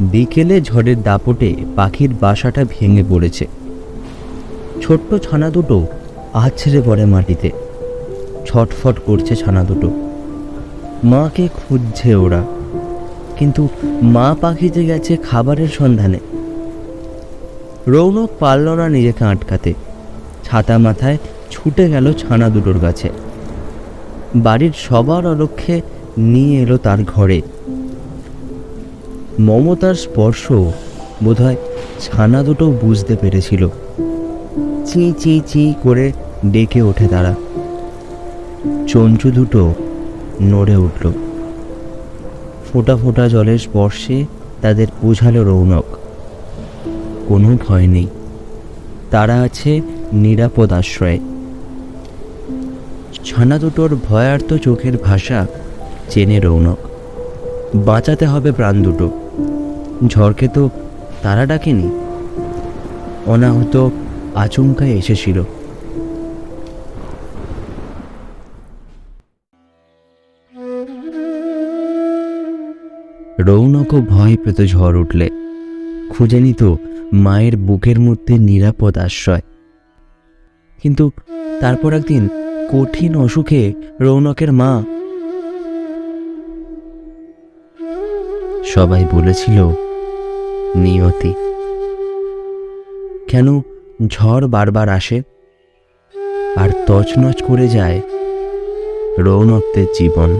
বিকেলে ঝড়ের দাপটে পাখির বাসাটা ভেঙে পড়েছে। ছোট্ট ছানা দুটো আছড়ে পড়ে মাটিতে। ছটফট করছে ছানা দুটো। মাকে খুঁজছে ওরা। কিন্তু মা পাখিতে গেছে খাবারের সন্ধানে। রৌনক পারল না নিজেকে আটকাতে। ছাতা মাথায় ছুটে গেল ছানা দুটোর কাছে। বাড়ির সবার অলক্ষ্যে নিয়ে এলো তার ঘরে। মমতার স্পর্শ বোধহয় ছানা দুটো বুঝতে পেরেছিল। চি চি চি করে ডেকে ওঠে তারা। চঞ্চু দুটো নড়ে উঠল। ফোঁটা ফোঁটা জলের স্পর্শে তাদের বোঝালো রৌনক। কোনো ভয় নেই। তারা আছে নিরাপদ আশ্রয়ে। ছানা দুটোর ভয়ার্ত চোখের ভাষা চেনে রৌনক। বাঁচাতে হবে প্রাণ দুটো। ঝড়কে তো তারা ডাকেনি। অনাহত আচমকায় এসেছিল। রৌনকও ভয় পেত ঝড় উঠলে। খুঁজে নিত মায়ের বুকের মধ্যে নিরাপদ আশ্রয়। কিন্তু তারপর একদিন কঠিন অসুখে রৌনকের মা সবাই বলেছিল নিয়তি। কেন ঝড় বারবার আসে? আর তছনছ করে যায় রৌনকদের জীবন।